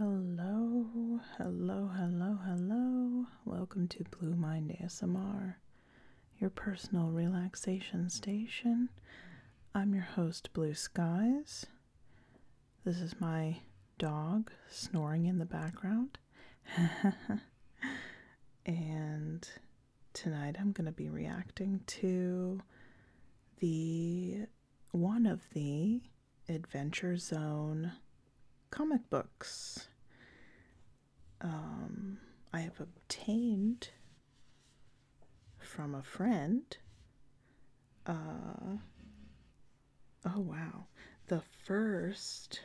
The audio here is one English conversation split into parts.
Hello, hello, hello, hello. Welcome to Blue Mind ASMR, your personal relaxation station. I'm your host, Blue Skies. This is my dog snoring in the background. and tonight I'm going to be reacting to the one of the Adventure Zone comic books. Um, I have obtained from a friend. Uh, oh wow, the first,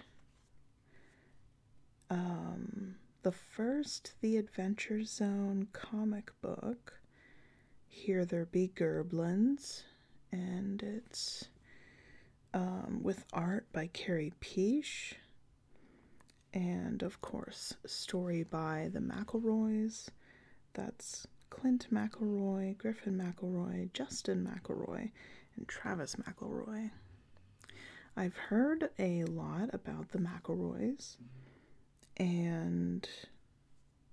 um, the first The Adventure Zone comic book. Here There Be Gerblins, and it's um, with art by Carey Pietsch and of course, story by the McElroys. That's Clint McElroy, Griffin McElroy, Justin McElroy, and Travis McElroy. I've heard a lot about the McElroys, and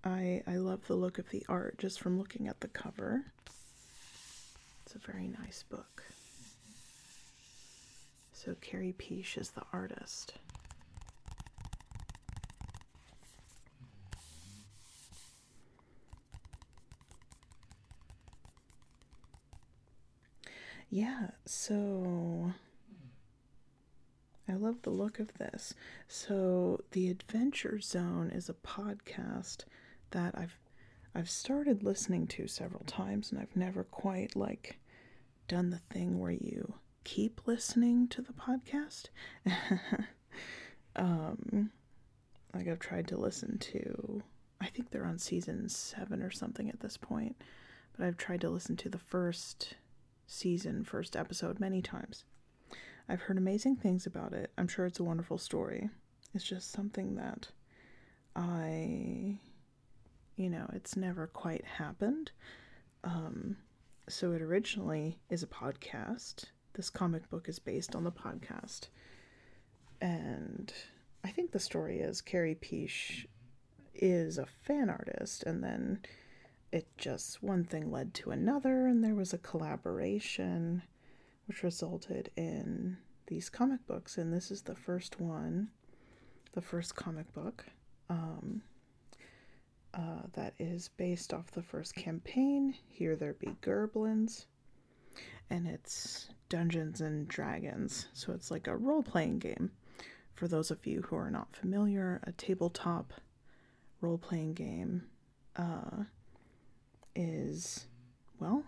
I I love the look of the art just from looking at the cover. It's a very nice book. So Carey Pietsch is the artist. Yeah, so I love the look of this. So, The Adventure Zone is a podcast that I've I've started listening to several times and I've never quite like done the thing where you keep listening to the podcast. um like I've tried to listen to I think they're on season 7 or something at this point, but I've tried to listen to the first season, first episode, many times. I've heard amazing things about it. I'm sure it's a wonderful story. It's just something that I, you know, it's never quite happened. Um, so it originally is a podcast. This comic book is based on the podcast. And I think the story is Carey Pietsch is a fan artist and then it just one thing led to another, and there was a collaboration which resulted in these comic books. And this is the first one, the first comic book um, uh, that is based off the first campaign. Here There Be Gerblins. And it's Dungeons and Dragons. So it's like a role playing game. For those of you who are not familiar, a tabletop role playing game. Uh, is, well,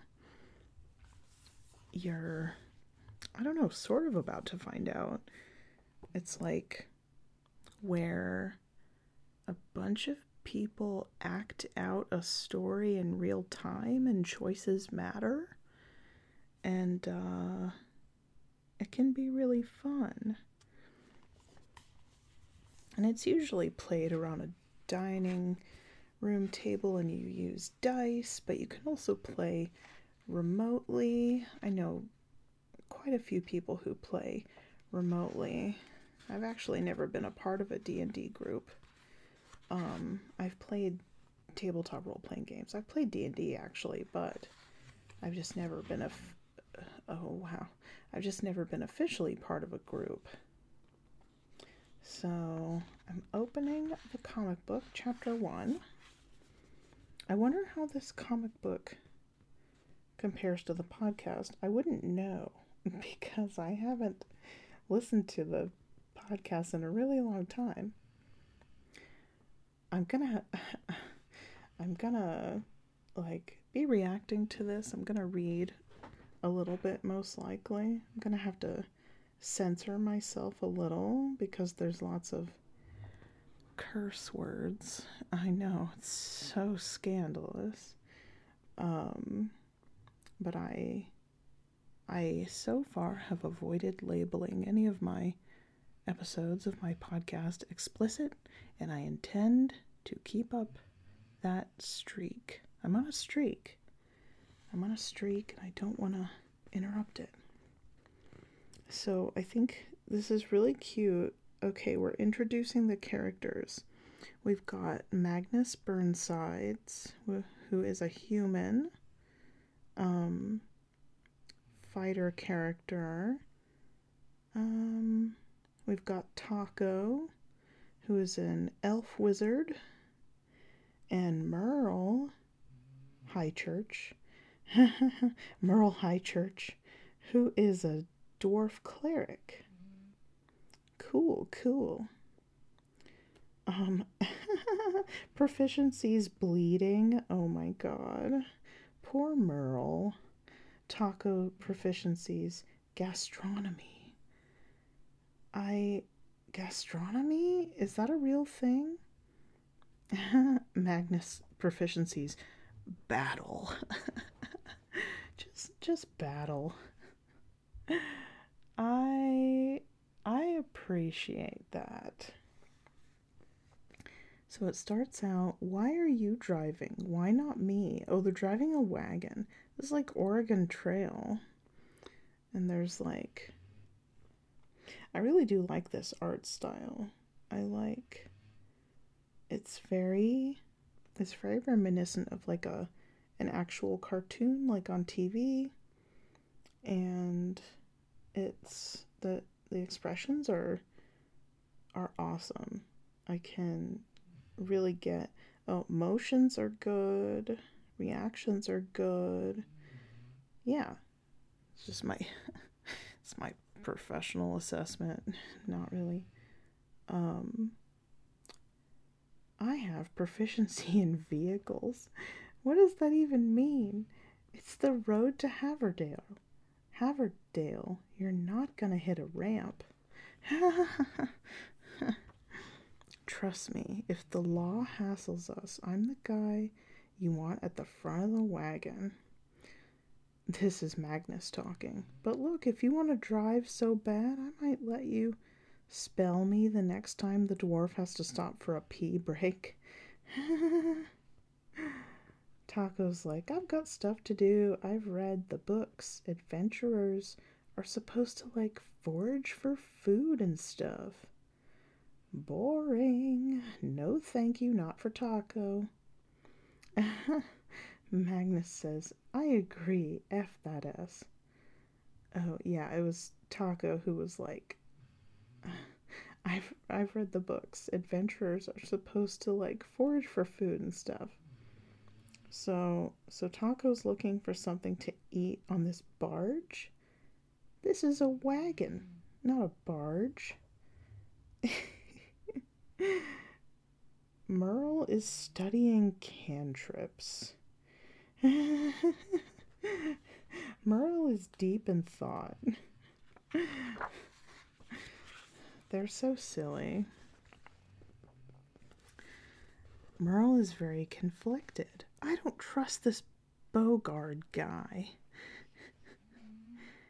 you're, I don't know, sort of about to find out. It's like where a bunch of people act out a story in real time and choices matter. And uh, it can be really fun. And it's usually played around a dining room table and you use dice, but you can also play remotely. I know quite a few people who play remotely. I've actually never been a part of a D&D group. Um, I've played tabletop role-playing games. I've played D&D actually, but I've just never been a f- oh wow. I've just never been officially part of a group. So, I'm opening the comic book, chapter 1. I wonder how this comic book compares to the podcast. I wouldn't know because I haven't listened to the podcast in a really long time. I'm gonna, I'm gonna like be reacting to this. I'm gonna read a little bit, most likely. I'm gonna have to censor myself a little because there's lots of curse words. I know it's so scandalous. Um, but I I so far have avoided labeling any of my episodes of my podcast explicit, and I intend to keep up that streak. I'm on a streak. I'm on a streak, and I don't want to interrupt it. So I think this is really cute okay, we're introducing the characters. We've got Magnus Burnsides, who is a human um, fighter character. Um, we've got Taako, who is an elf wizard, and Merle Highchurch, Merle Highchurch, who is a dwarf cleric. Cool, cool. Um, proficiencies bleeding. Oh my god. Poor Merle. Taako proficiencies. Gastronomy. I. Gastronomy? Is that a real thing? Magnus proficiencies. Battle. just just battle. I I appreciate that. So it starts out, why are you driving? Why not me? Oh, they're driving a wagon. This is like Oregon Trail. And there's like I really do like this art style. I like it's very it's very reminiscent of like a an actual cartoon like on TV and it's the the expressions are are awesome. I can really get oh motions are good, reactions are good. Yeah. It's just my it's my professional assessment, not really. Um I have proficiency in vehicles. What does that even mean? It's the road to Haverdale. Haverdale, you're not gonna hit a ramp. Trust me, if the law hassles us, I'm the guy you want at the front of the wagon. This is Magnus talking. But look, if you want to drive so bad, I might let you spell me the next time the dwarf has to stop for a pee break. Taako's like, I've got stuff to do. I've read the books. Adventurers are supposed to like forage for food and stuff. Boring. No thank you, not for Taako. Magnus says, I agree. F that S. Oh, yeah, it was Taako who was like, I've I've read the books. Adventurers are supposed to like forage for food and stuff. So so Taako's looking for something to eat on this barge. This is a wagon, not a barge. Merle is studying cantrips. Merle is deep in thought. They're so silly. Merle is very conflicted. I don't trust this Bogard guy.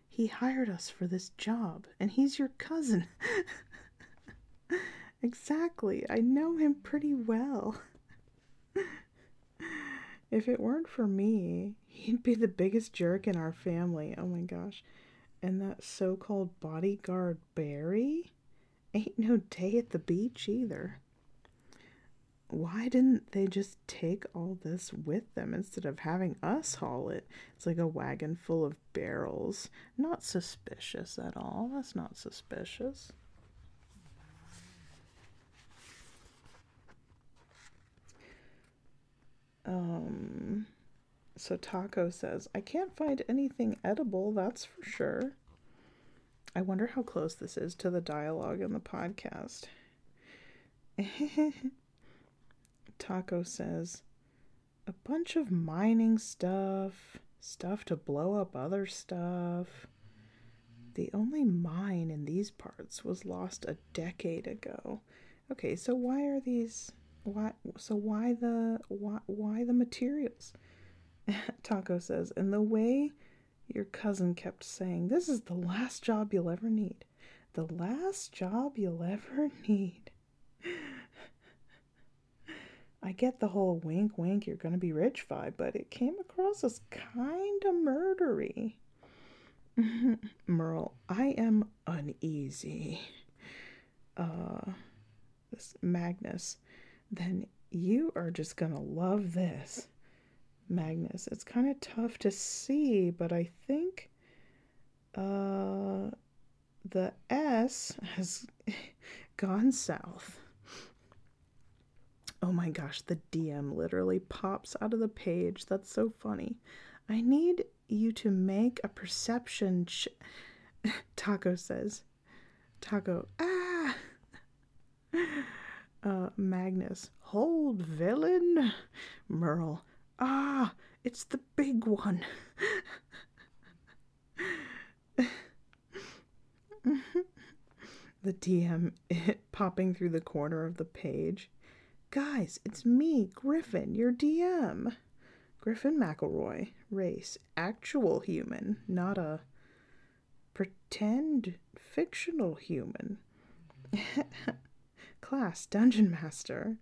He hired us for this job, and he's your cousin. exactly. I know him pretty well. if it weren't for me, he'd be the biggest jerk in our family. Oh my gosh. And that so called bodyguard Barry? Ain't no day at the beach either. Why didn't they just take all this with them instead of having us haul it? It's like a wagon full of barrels. Not suspicious at all. That's not suspicious. Um, so Taako says, I can't find anything edible, that's for sure. I wonder how close this is to the dialogue in the podcast. Taako says, a bunch of mining stuff, stuff to blow up other stuff. The only mine in these parts was lost a decade ago. Okay, so why are these why so why the why why the materials? Taako says, and the way your cousin kept saying, This is the last job you'll ever need. The last job you'll ever need. I get the whole wink wink, you're gonna be rich vibe, but it came across as kinda murdery. Merle, I am uneasy. Uh, this Magnus. then you are just gonna love this. Magnus, it's kind of tough to see, but I think uh, the S has gone south. Oh my gosh, the DM literally pops out of the page. That's so funny. I need you to make a perception. Ch- Taako says. Taako, ah! Uh, Magnus, hold, villain. Merle, ah, it's the big one. the DM it popping through the corner of the page. Guys, it's me, Griffin, your DM. Griffin McElroy, race, actual human, not a pretend fictional human. Class, Dungeon Master.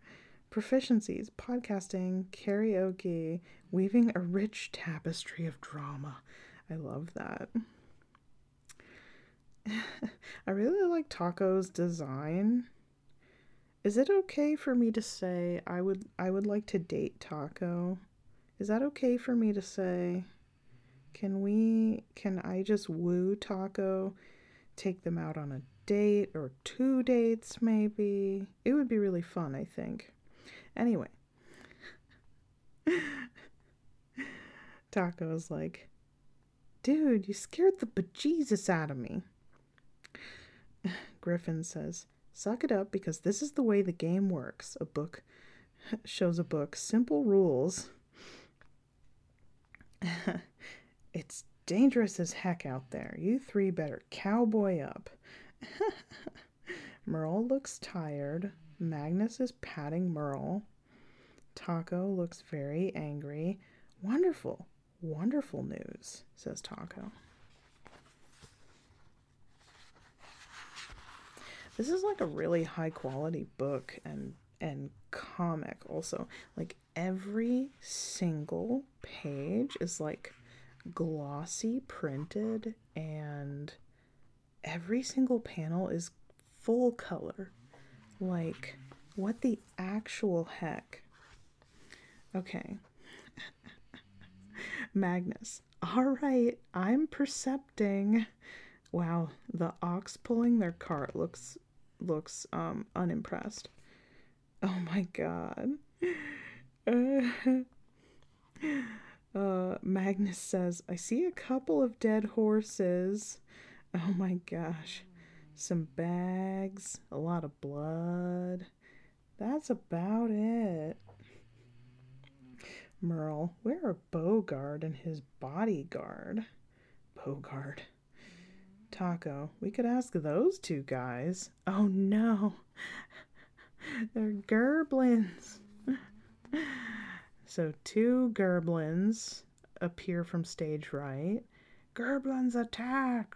Proficiencies, podcasting, karaoke, weaving a rich tapestry of drama. I love that. I really like Taako's design. Is it okay for me to say I would I would like to date Taako? Is that okay for me to say? Can we can I just woo Taako? Take them out on a date or two dates maybe? It would be really fun, I think. Anyway. Taako Taako's like, Dude, you scared the bejesus out of me. Griffin says, Suck it up because this is the way the game works. A book shows a book. Simple rules. it's dangerous as heck out there. You three better cowboy up. Merle looks tired. Magnus is patting Merle. Taako looks very angry. Wonderful, wonderful news, says Taako. This is like a really high quality book and and comic also. Like every single page is like glossy printed and every single panel is full color. Like what the actual heck? Okay. Magnus. All right, I'm percepting. Wow, the ox pulling their cart looks looks um unimpressed. Oh my god. Uh, uh, Magnus says, I see a couple of dead horses. Oh my gosh. Some bags, a lot of blood. That's about it. Merle, where are Bogard and his bodyguard? Bogard. Taako, we could ask those two guys. Oh no, they're gerblins. so, two gerblins appear from stage right. Gerblins attack!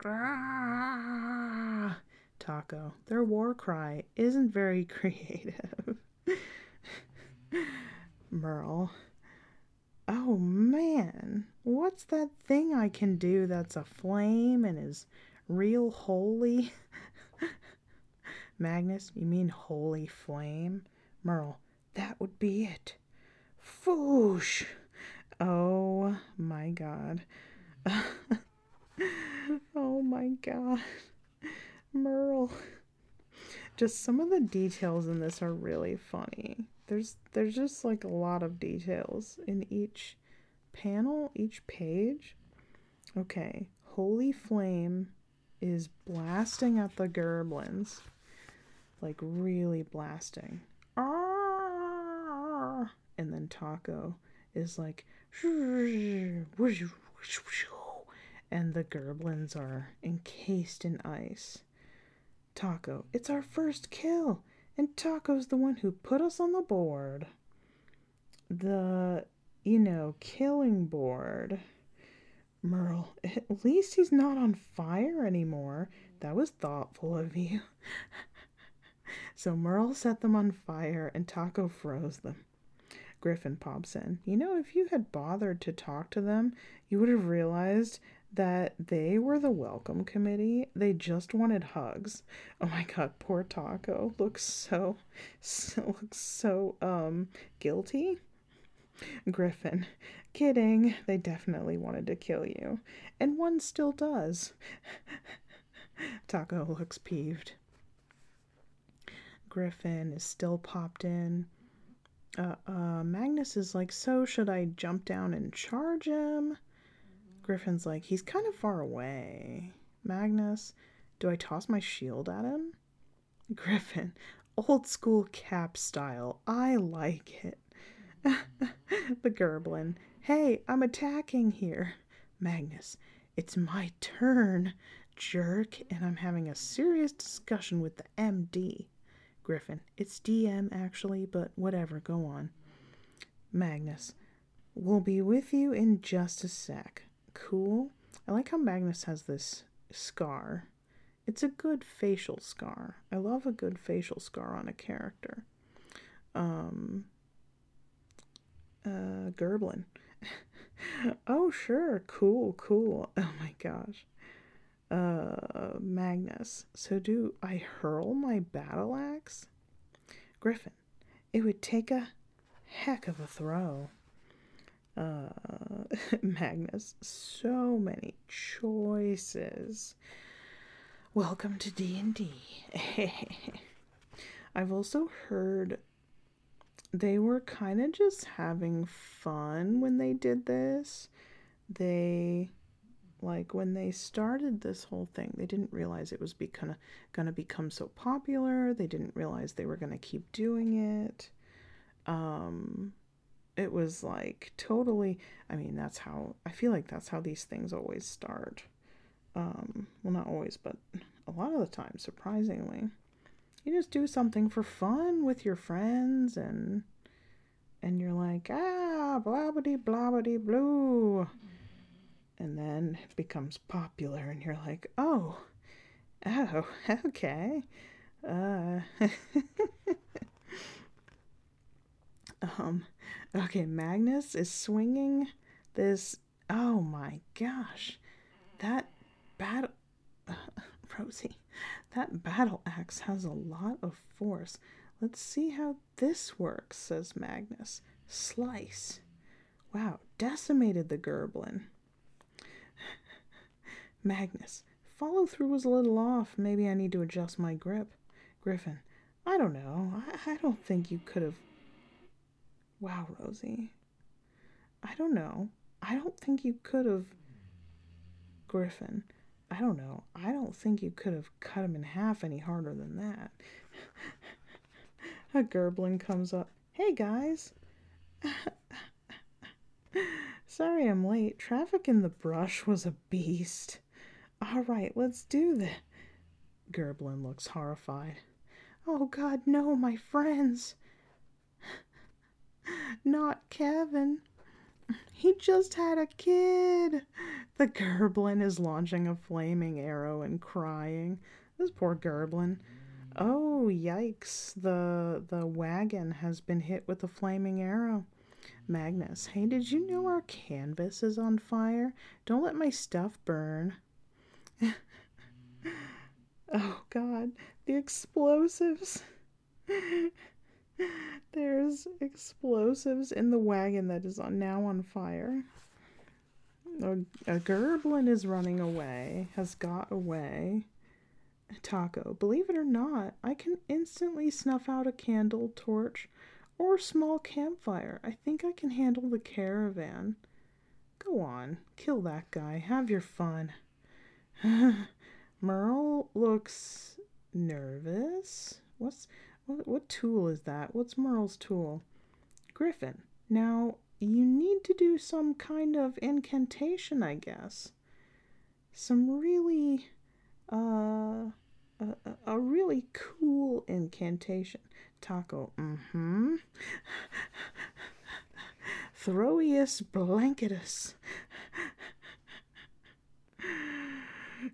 Taako, their war cry isn't very creative. Merle, oh man, what's that thing I can do that's a flame and is Real holy? Magnus, you mean holy flame? Merle, that would be it. Foosh! Oh my god. oh my god. Merle. Just some of the details in this are really funny. There's there's just like a lot of details in each panel, each page. Okay, holy flame is blasting at the gerblins. Like really blasting. Ah! And then Taako is like and the gerblins are encased in ice. Taako, it's our first kill, and Taako's the one who put us on the board. The, you know, killing board. Merle, at least he's not on fire anymore. That was thoughtful of you. so Merle set them on fire and Taako froze them. Griffin pops in. You know, if you had bothered to talk to them, you would have realized that they were the welcome committee. They just wanted hugs. Oh my god, poor Taako looks so, so looks so um guilty. Griffin, kidding. They definitely wanted to kill you, and one still does. Taako looks peeved. Griffin is still popped in. Uh, uh, Magnus is like, so should I jump down and charge him? Griffin's like, he's kind of far away. Magnus, do I toss my shield at him? Griffin, old school cap style. I like it. the Gerblin, hey, I'm attacking here. Magnus, it's my turn, jerk, and I'm having a serious discussion with the MD. Griffin. It's DM actually, but whatever, go on. Magnus. We'll be with you in just a sec. Cool. I like how Magnus has this scar. It's a good facial scar. I love a good facial scar on a character. Um uh Gerblin. oh sure, cool, cool. Oh my gosh uh, Magnus. So do I hurl my battle axe? Griffin. It would take a heck of a throw. Uh, Magnus. So many choices. Welcome to D&D. I've also heard they were kind of just having fun when they did this. They like when they started this whole thing, they didn't realize it was be- gonna to become so popular. They didn't realize they were to keep doing it. Um, it was like totally, I mean, that's how, I feel like that's how these things always start. Um, well, not always, but a lot of the time, surprisingly. You just do something for fun with your friends and and you're like, ah, blabbity blabbity blue. And then it becomes popular and you're like oh oh okay. Uh um okay magnus is swinging this oh my gosh that battle uh, rosie that battle axe has a lot of force let's see how this works says magnus slice wow decimated the gerblin Magnus. Follow through was a little off. Maybe I need to adjust my grip. Griffin. I don't know. I, I don't think you could have. Wow, Rosie. I don't know. I don't think you could have. Griffin. I don't know. I don't think you could have cut him in half any harder than that. A Gerblin comes up. Hey, guys. Sorry I'm late. Traffic in the brush was a beast. All right, let's do this. Gerblin looks horrified. Oh, God, no, my friends. Not Kevin. He just had a kid. The Gerblin is launching a flaming arrow and crying. This poor Gerblin. Oh, yikes. The the wagon has been hit with a flaming arrow. Magnus, hey, did you know our canvas is on fire? Don't let my stuff burn. oh god, the explosives. There's explosives in the wagon that is now on fire. A, a Gerblin is running away, has got away. Taako, believe it or not, I can instantly snuff out a candle, torch, or small campfire. I think I can handle the caravan. Go on, kill that guy, have your fun. Merle looks nervous. What's what, what tool is that? What's Merle's tool? Griffin. Now, you need to do some kind of incantation, I guess. Some really uh a, a really cool incantation. Taako, mm-hmm. Throwius blanketus.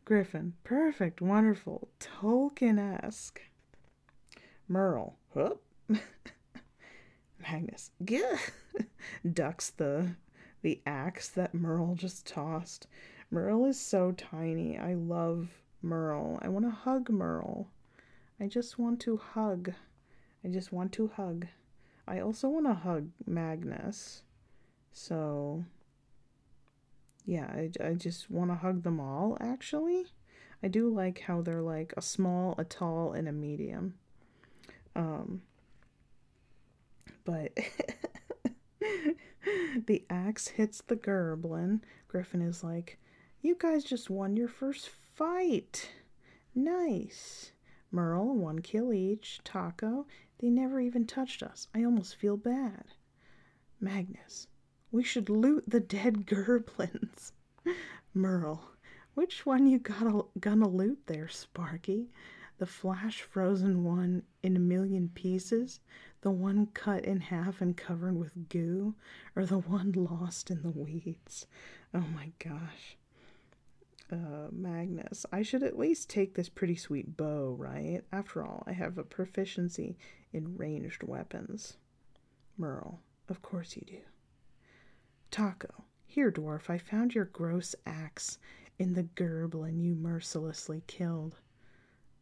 Griffin, perfect, wonderful, Tolkien-esque. Merle, whoop. Magnus, Gah! ducks the the axe that Merle just tossed. Merle is so tiny. I love Merle. I want to hug Merle. I just want to hug. I just want to hug. I also want to hug Magnus. So, yeah, I, I just want to hug them all, actually. I do like how they're like a small, a tall, and a medium. Um, but the axe hits the gerblin. Griffin is like, You guys just won your first fight. Nice. Merle, one kill each. Taako, they never even touched us. I almost feel bad. Magnus, we should loot the dead gerblins. Merle, which one you gotta, gonna loot there, Sparky? The flash frozen one in a million pieces? The one cut in half and covered with goo? Or the one lost in the weeds? Oh my gosh. Uh, Magnus, I should at least take this pretty sweet bow, right? After all, I have a proficiency in ranged weapons. Merle, of course you do. Taako, here, dwarf, I found your gross axe in the gerblin you mercilessly killed.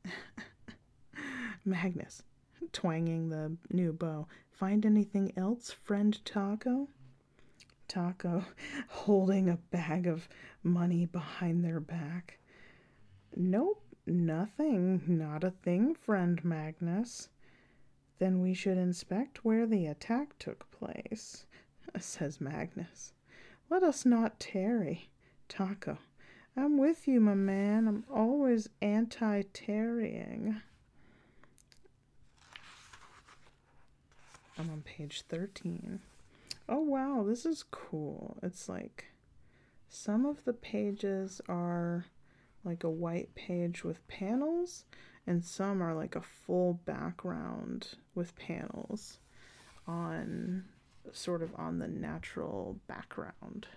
Magnus, twanging the new bow, find anything else, friend Taako? Taako, holding a bag of money behind their back. Nope, nothing, not a thing, friend Magnus. Then we should inspect where the attack took place, says Magnus. Let us not tarry. Taako, I'm with you, my man. I'm always anti tarrying. I'm on page 13. Oh, wow, this is cool. It's like some of the pages are like a white page with panels, and some are like a full background with panels on sort of on the natural background.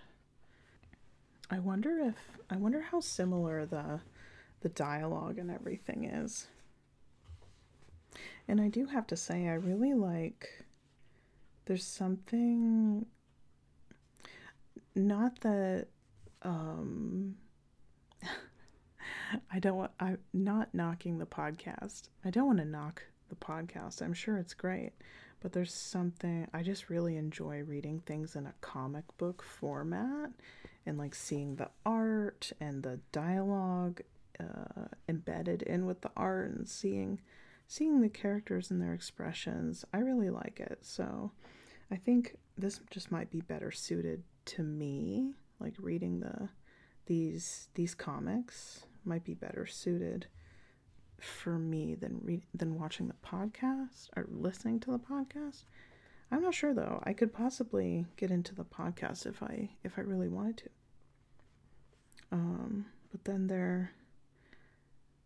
I wonder if I wonder how similar the the dialogue and everything is. And I do have to say I really like there's something not that um I don't want I'm not knocking the podcast. I don't want to knock the podcast. I'm sure it's great, but there's something I just really enjoy reading things in a comic book format and like seeing the art and the dialogue uh, embedded in with the art and seeing seeing the characters and their expressions. I really like it. So I think this just might be better suited to me, like reading the these these comics might be better suited for me than read than watching the podcast or listening to the podcast. I'm not sure though. I could possibly get into the podcast if I if I really wanted to. Um, but then they're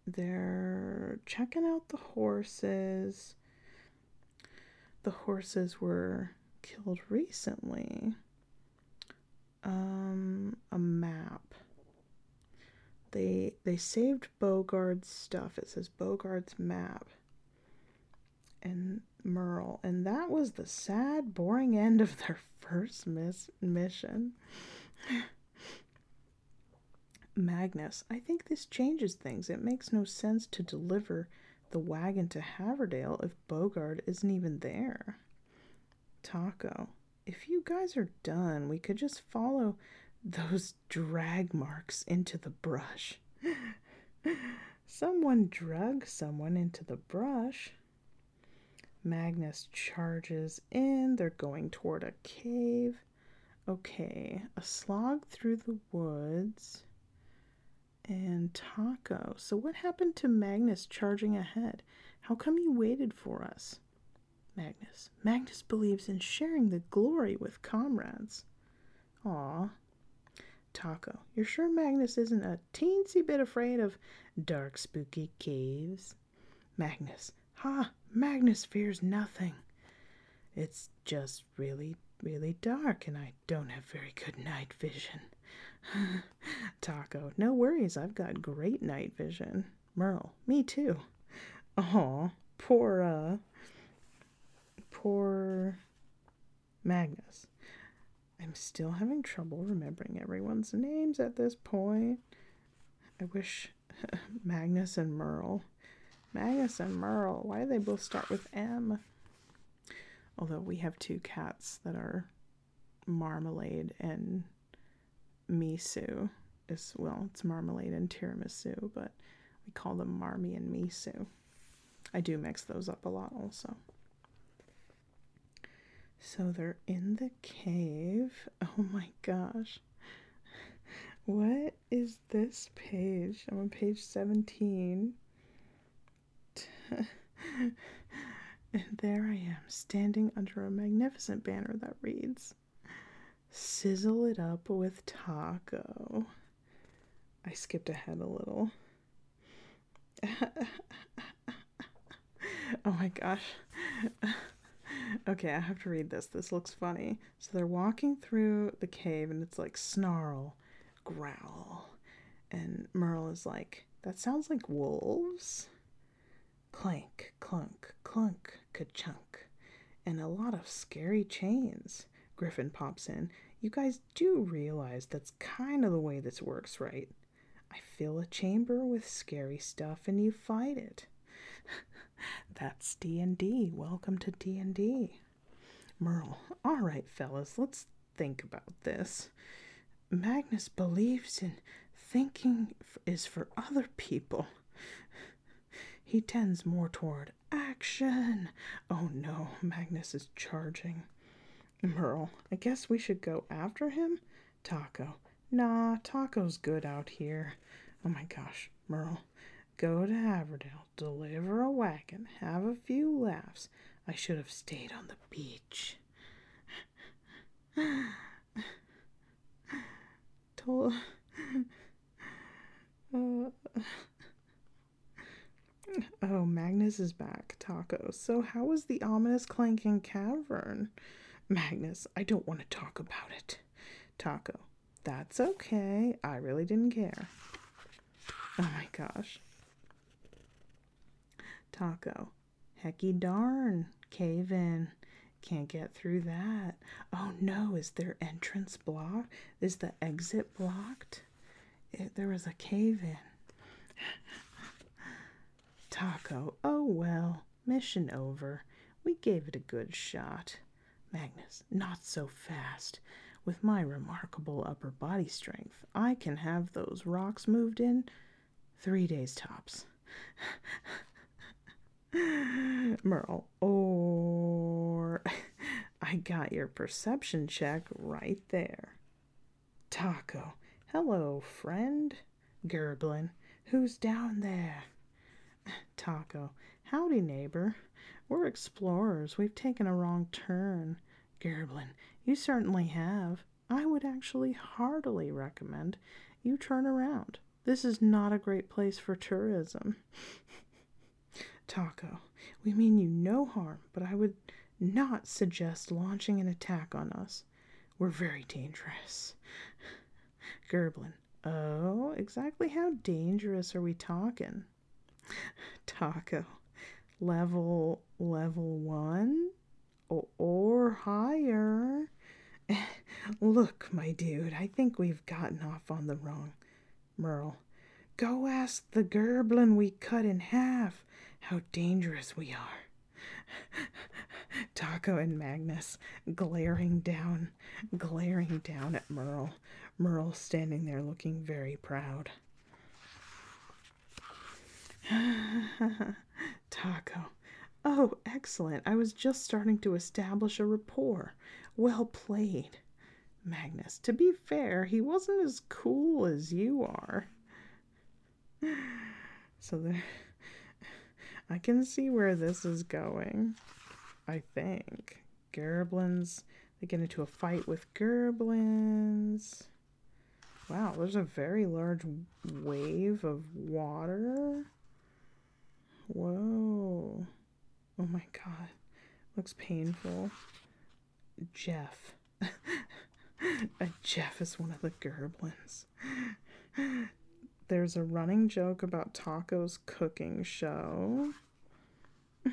they're checking out the horses. The horses were killed recently. Um, a map. They they saved Bogard's stuff. It says Bogard's map. And Merle, and that was the sad, boring end of their first miss- mission. Magnus, I think this changes things. It makes no sense to deliver the wagon to Haverdale if Bogard isn't even there. Taako, if you guys are done, we could just follow those drag marks into the brush. someone drug someone into the brush. Magnus charges in. They're going toward a cave. Okay, a slog through the woods. And Taako. So, what happened to Magnus charging ahead? How come you waited for us? Magnus. Magnus believes in sharing the glory with comrades. Aw. Taako. You're sure Magnus isn't a teensy bit afraid of dark, spooky caves? Magnus. Ha! Magnus fears nothing. It's just really, really dark, and I don't have very good night vision. Taako, No worries, I've got great night vision. Merle. Me too. Aw, poor, uh, poor Magnus. I'm still having trouble remembering everyone's names at this point. I wish Magnus and Merle. Magnus and Merle, why do they both start with M? Although we have two cats that are Marmalade and Misu. Is well, it's Marmalade and Tiramisu, but we call them Marmy and Misu. I do mix those up a lot also. So they're in the cave. Oh my gosh. What is this page? I'm on page 17. and there I am, standing under a magnificent banner that reads Sizzle it up with Taako. I skipped ahead a little. oh my gosh. okay, I have to read this. This looks funny. So they're walking through the cave and it's like snarl, growl. And Merle is like, that sounds like wolves. Clank, clunk, clunk, ka-chunk. And a lot of scary chains. Griffin pops in. You guys do realize that's kind of the way this works, right? I fill a chamber with scary stuff and you fight it. that's D&D. Welcome to D&D. Merle, all right, fellas, let's think about this. Magnus believes in thinking is for other people. He tends more toward action. Oh no, Magnus is charging. Merle, I guess we should go after him? Taako, nah, Taako's good out here. Oh my gosh, Merle, go to Haverdale, deliver a wagon, have a few laughs. I should have stayed on the beach. Told. Uh, oh, Magnus is back. Taako. So, how was the ominous clanking cavern? Magnus, I don't want to talk about it. Taako, that's okay. I really didn't care. Oh my gosh. Taako, hecky darn. Cave in. Can't get through that. Oh no, is their entrance blocked? Is the exit blocked? It, there was a cave in. Taako, oh well, mission over. We gave it a good shot. Magnus, not so fast. With my remarkable upper body strength, I can have those rocks moved in three days tops. Merle, or I got your perception check right there. Taako, hello, friend. Gerblin, who's down there? Taako, howdy, neighbor. We're explorers. We've taken a wrong turn. Gerblin, you certainly have. I would actually heartily recommend you turn around. This is not a great place for tourism. Taako, we mean you no harm, but I would not suggest launching an attack on us. We're very dangerous. Gerblin, oh, exactly how dangerous are we talking? Taako, level level 1 or, or higher. Look, my dude, I think we've gotten off on the wrong. Merle, go ask the gerblin we cut in half how dangerous we are. Taako and Magnus glaring down, glaring down at Merle. Merle standing there looking very proud. Taako. Oh, excellent. I was just starting to establish a rapport. Well played. Magnus. To be fair, he wasn't as cool as you are. So there. I can see where this is going. I think. Gerblins. They get into a fight with Gerblins. Wow, there's a very large wave of water. Whoa. Oh my god. Looks painful. Jeff. Jeff is one of the Gerblins. There's a running joke about Taako's cooking show.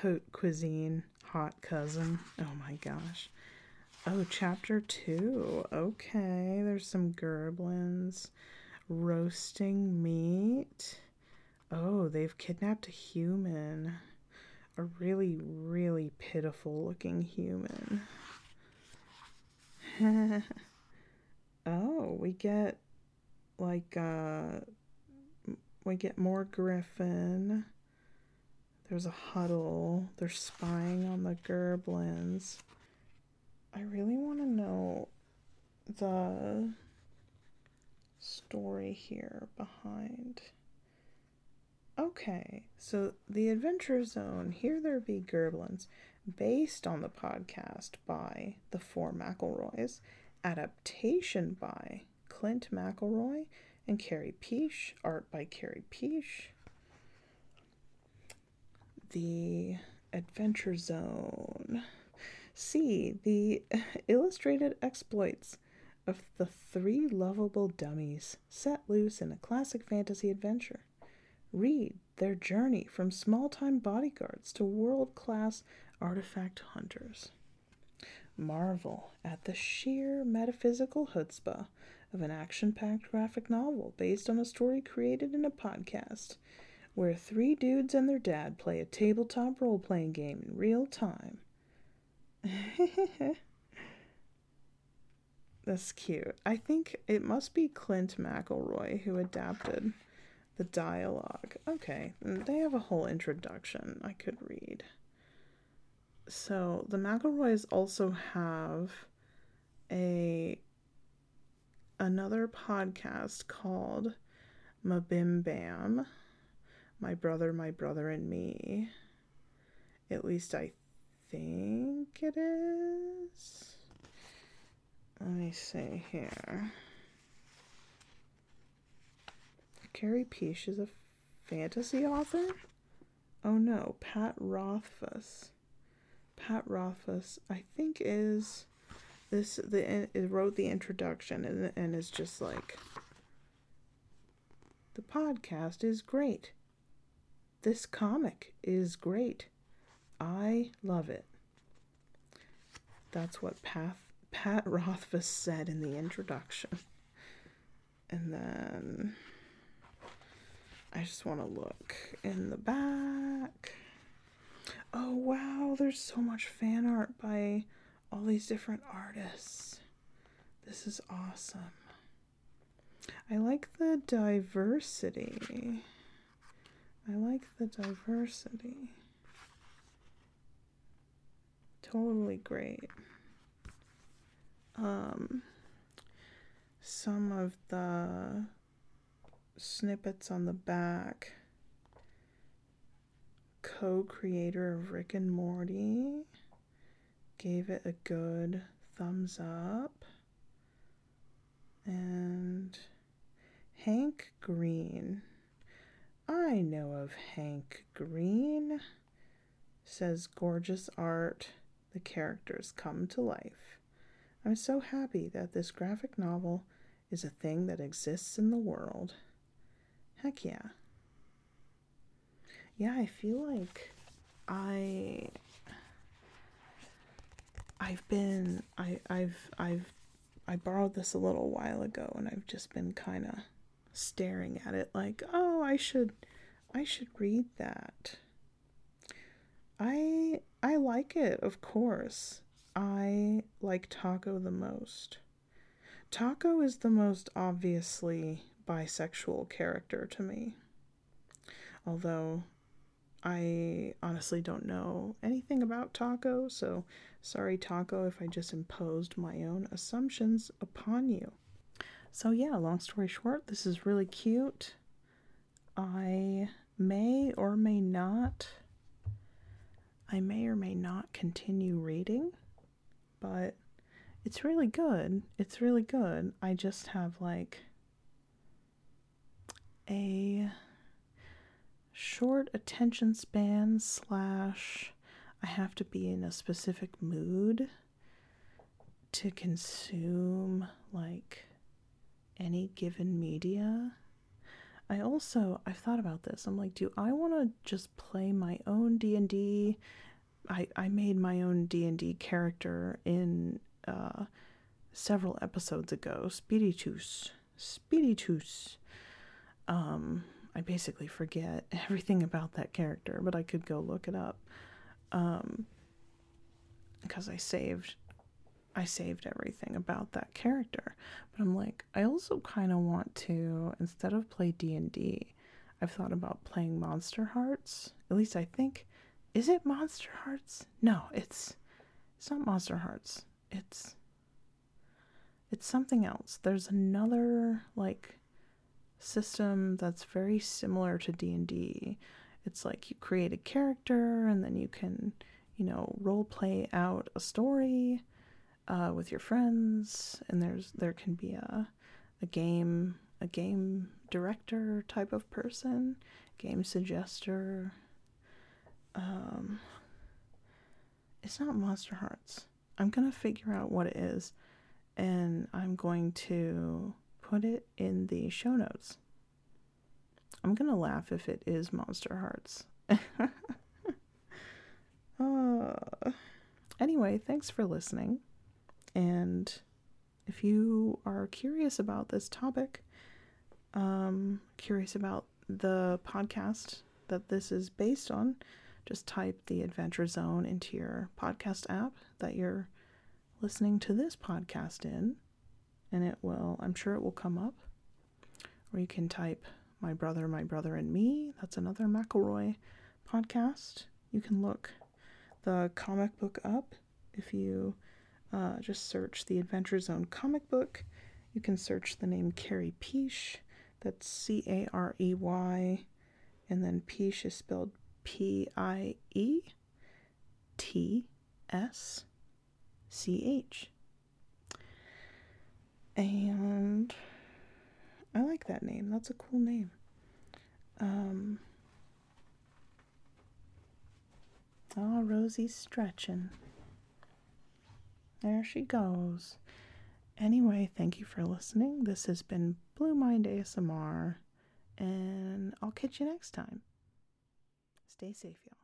haute cuisine, hot cousin. Oh my gosh. Oh, chapter two. Okay, there's some gerblins roasting meat. Oh, they've kidnapped a human. A really, really pitiful looking human. oh, we get like uh we get more griffin. There's a huddle. They're spying on the gerblins. I really want to know the story here behind. Okay, so the Adventure Zone, Here There Be Gerblins, based on the podcast by the Four McElroys, adaptation by Clint McElroy and Carey Pietsch, art by Carey Pietsch. The Adventure Zone. See the illustrated exploits of the three lovable dummies set loose in a classic fantasy adventure. Read their journey from small time bodyguards to world class artifact hunters. Marvel at the sheer metaphysical chutzpah of an action packed graphic novel based on a story created in a podcast where three dudes and their dad play a tabletop role playing game in real time. That's cute. I think it must be Clint McElroy who adapted the dialogue. Okay, mm, they have a whole introduction I could read. So the McElroys also have a another podcast called MBMBaM, My Brother, My Brother and Me. At least I think it is. Let me see here. Carey Pietsch is a fantasy author? Oh no, Pat Rothfuss. Pat Rothfuss, I think, is this the it wrote the introduction and and is just like the podcast is great. This comic is great. I love it. That's what Pat Pat Rothfuss said in the introduction. And then I just want to look in the back. Oh wow, there's so much fan art by all these different artists. This is awesome. I like the diversity. I like the diversity. Totally great. Um, some of the snippets on the back. Co creator of Rick and Morty gave it a good thumbs up. And Hank Green. I know of Hank Green. Says gorgeous art. The characters come to life. I'm so happy that this graphic novel is a thing that exists in the world. Heck yeah. Yeah, I feel like I I've been I I've I've I borrowed this a little while ago and I've just been kind of staring at it like, "Oh, I should I should read that." I I like it, of course. I like Taako the most. Taako is the most obviously bisexual character to me. Although I honestly don't know anything about Taako, so sorry, Taako, if I just imposed my own assumptions upon you. So, yeah, long story short, this is really cute. I may or may not, I may or may not continue reading, but it's really good. It's really good. I just have like a short attention span slash I have to be in a specific mood to consume like any given media. I also I've thought about this. I'm like, do I want to just play my own D and D? I I made my own D and D character in uh, several episodes ago. Speedy Tooth, Speedy. Um, I basically forget everything about that character, but I could go look it up. Um, because I saved I saved everything about that character. But I'm like, I also kind of want to instead of play D&D, I've thought about playing Monster Hearts. At least I think is it Monster Hearts? No, it's it's not Monster Hearts. It's it's something else. There's another like system that's very similar to D&D. It's like you create a character and then you can, you know, role play out a story uh, with your friends and there's there can be a a game a game director type of person, game suggester. Um it's not Monster Hearts. I'm to figure out what it is and I'm going to put it in the show notes. I'm gonna laugh if it is Monster Hearts. uh, anyway, thanks for listening. And if you are curious about this topic, um, curious about the podcast that this is based on, just type the Adventure Zone into your podcast app that you're listening to this podcast in and it will, I'm sure it will come up. Or you can type My Brother, My Brother and Me. That's another McElroy podcast. You can look the comic book up if you uh, just search the Adventure Zone comic book. You can search the name Carey Pietsch. That's C A R E Y. And then Pietsch is spelled P I E T S C H. And I like that name. That's a cool name. Um, oh, Rosie's stretching. There she goes. Anyway, thank you for listening. This has been Blue Mind ASMR, and I'll catch you next time. Stay safe, y'all.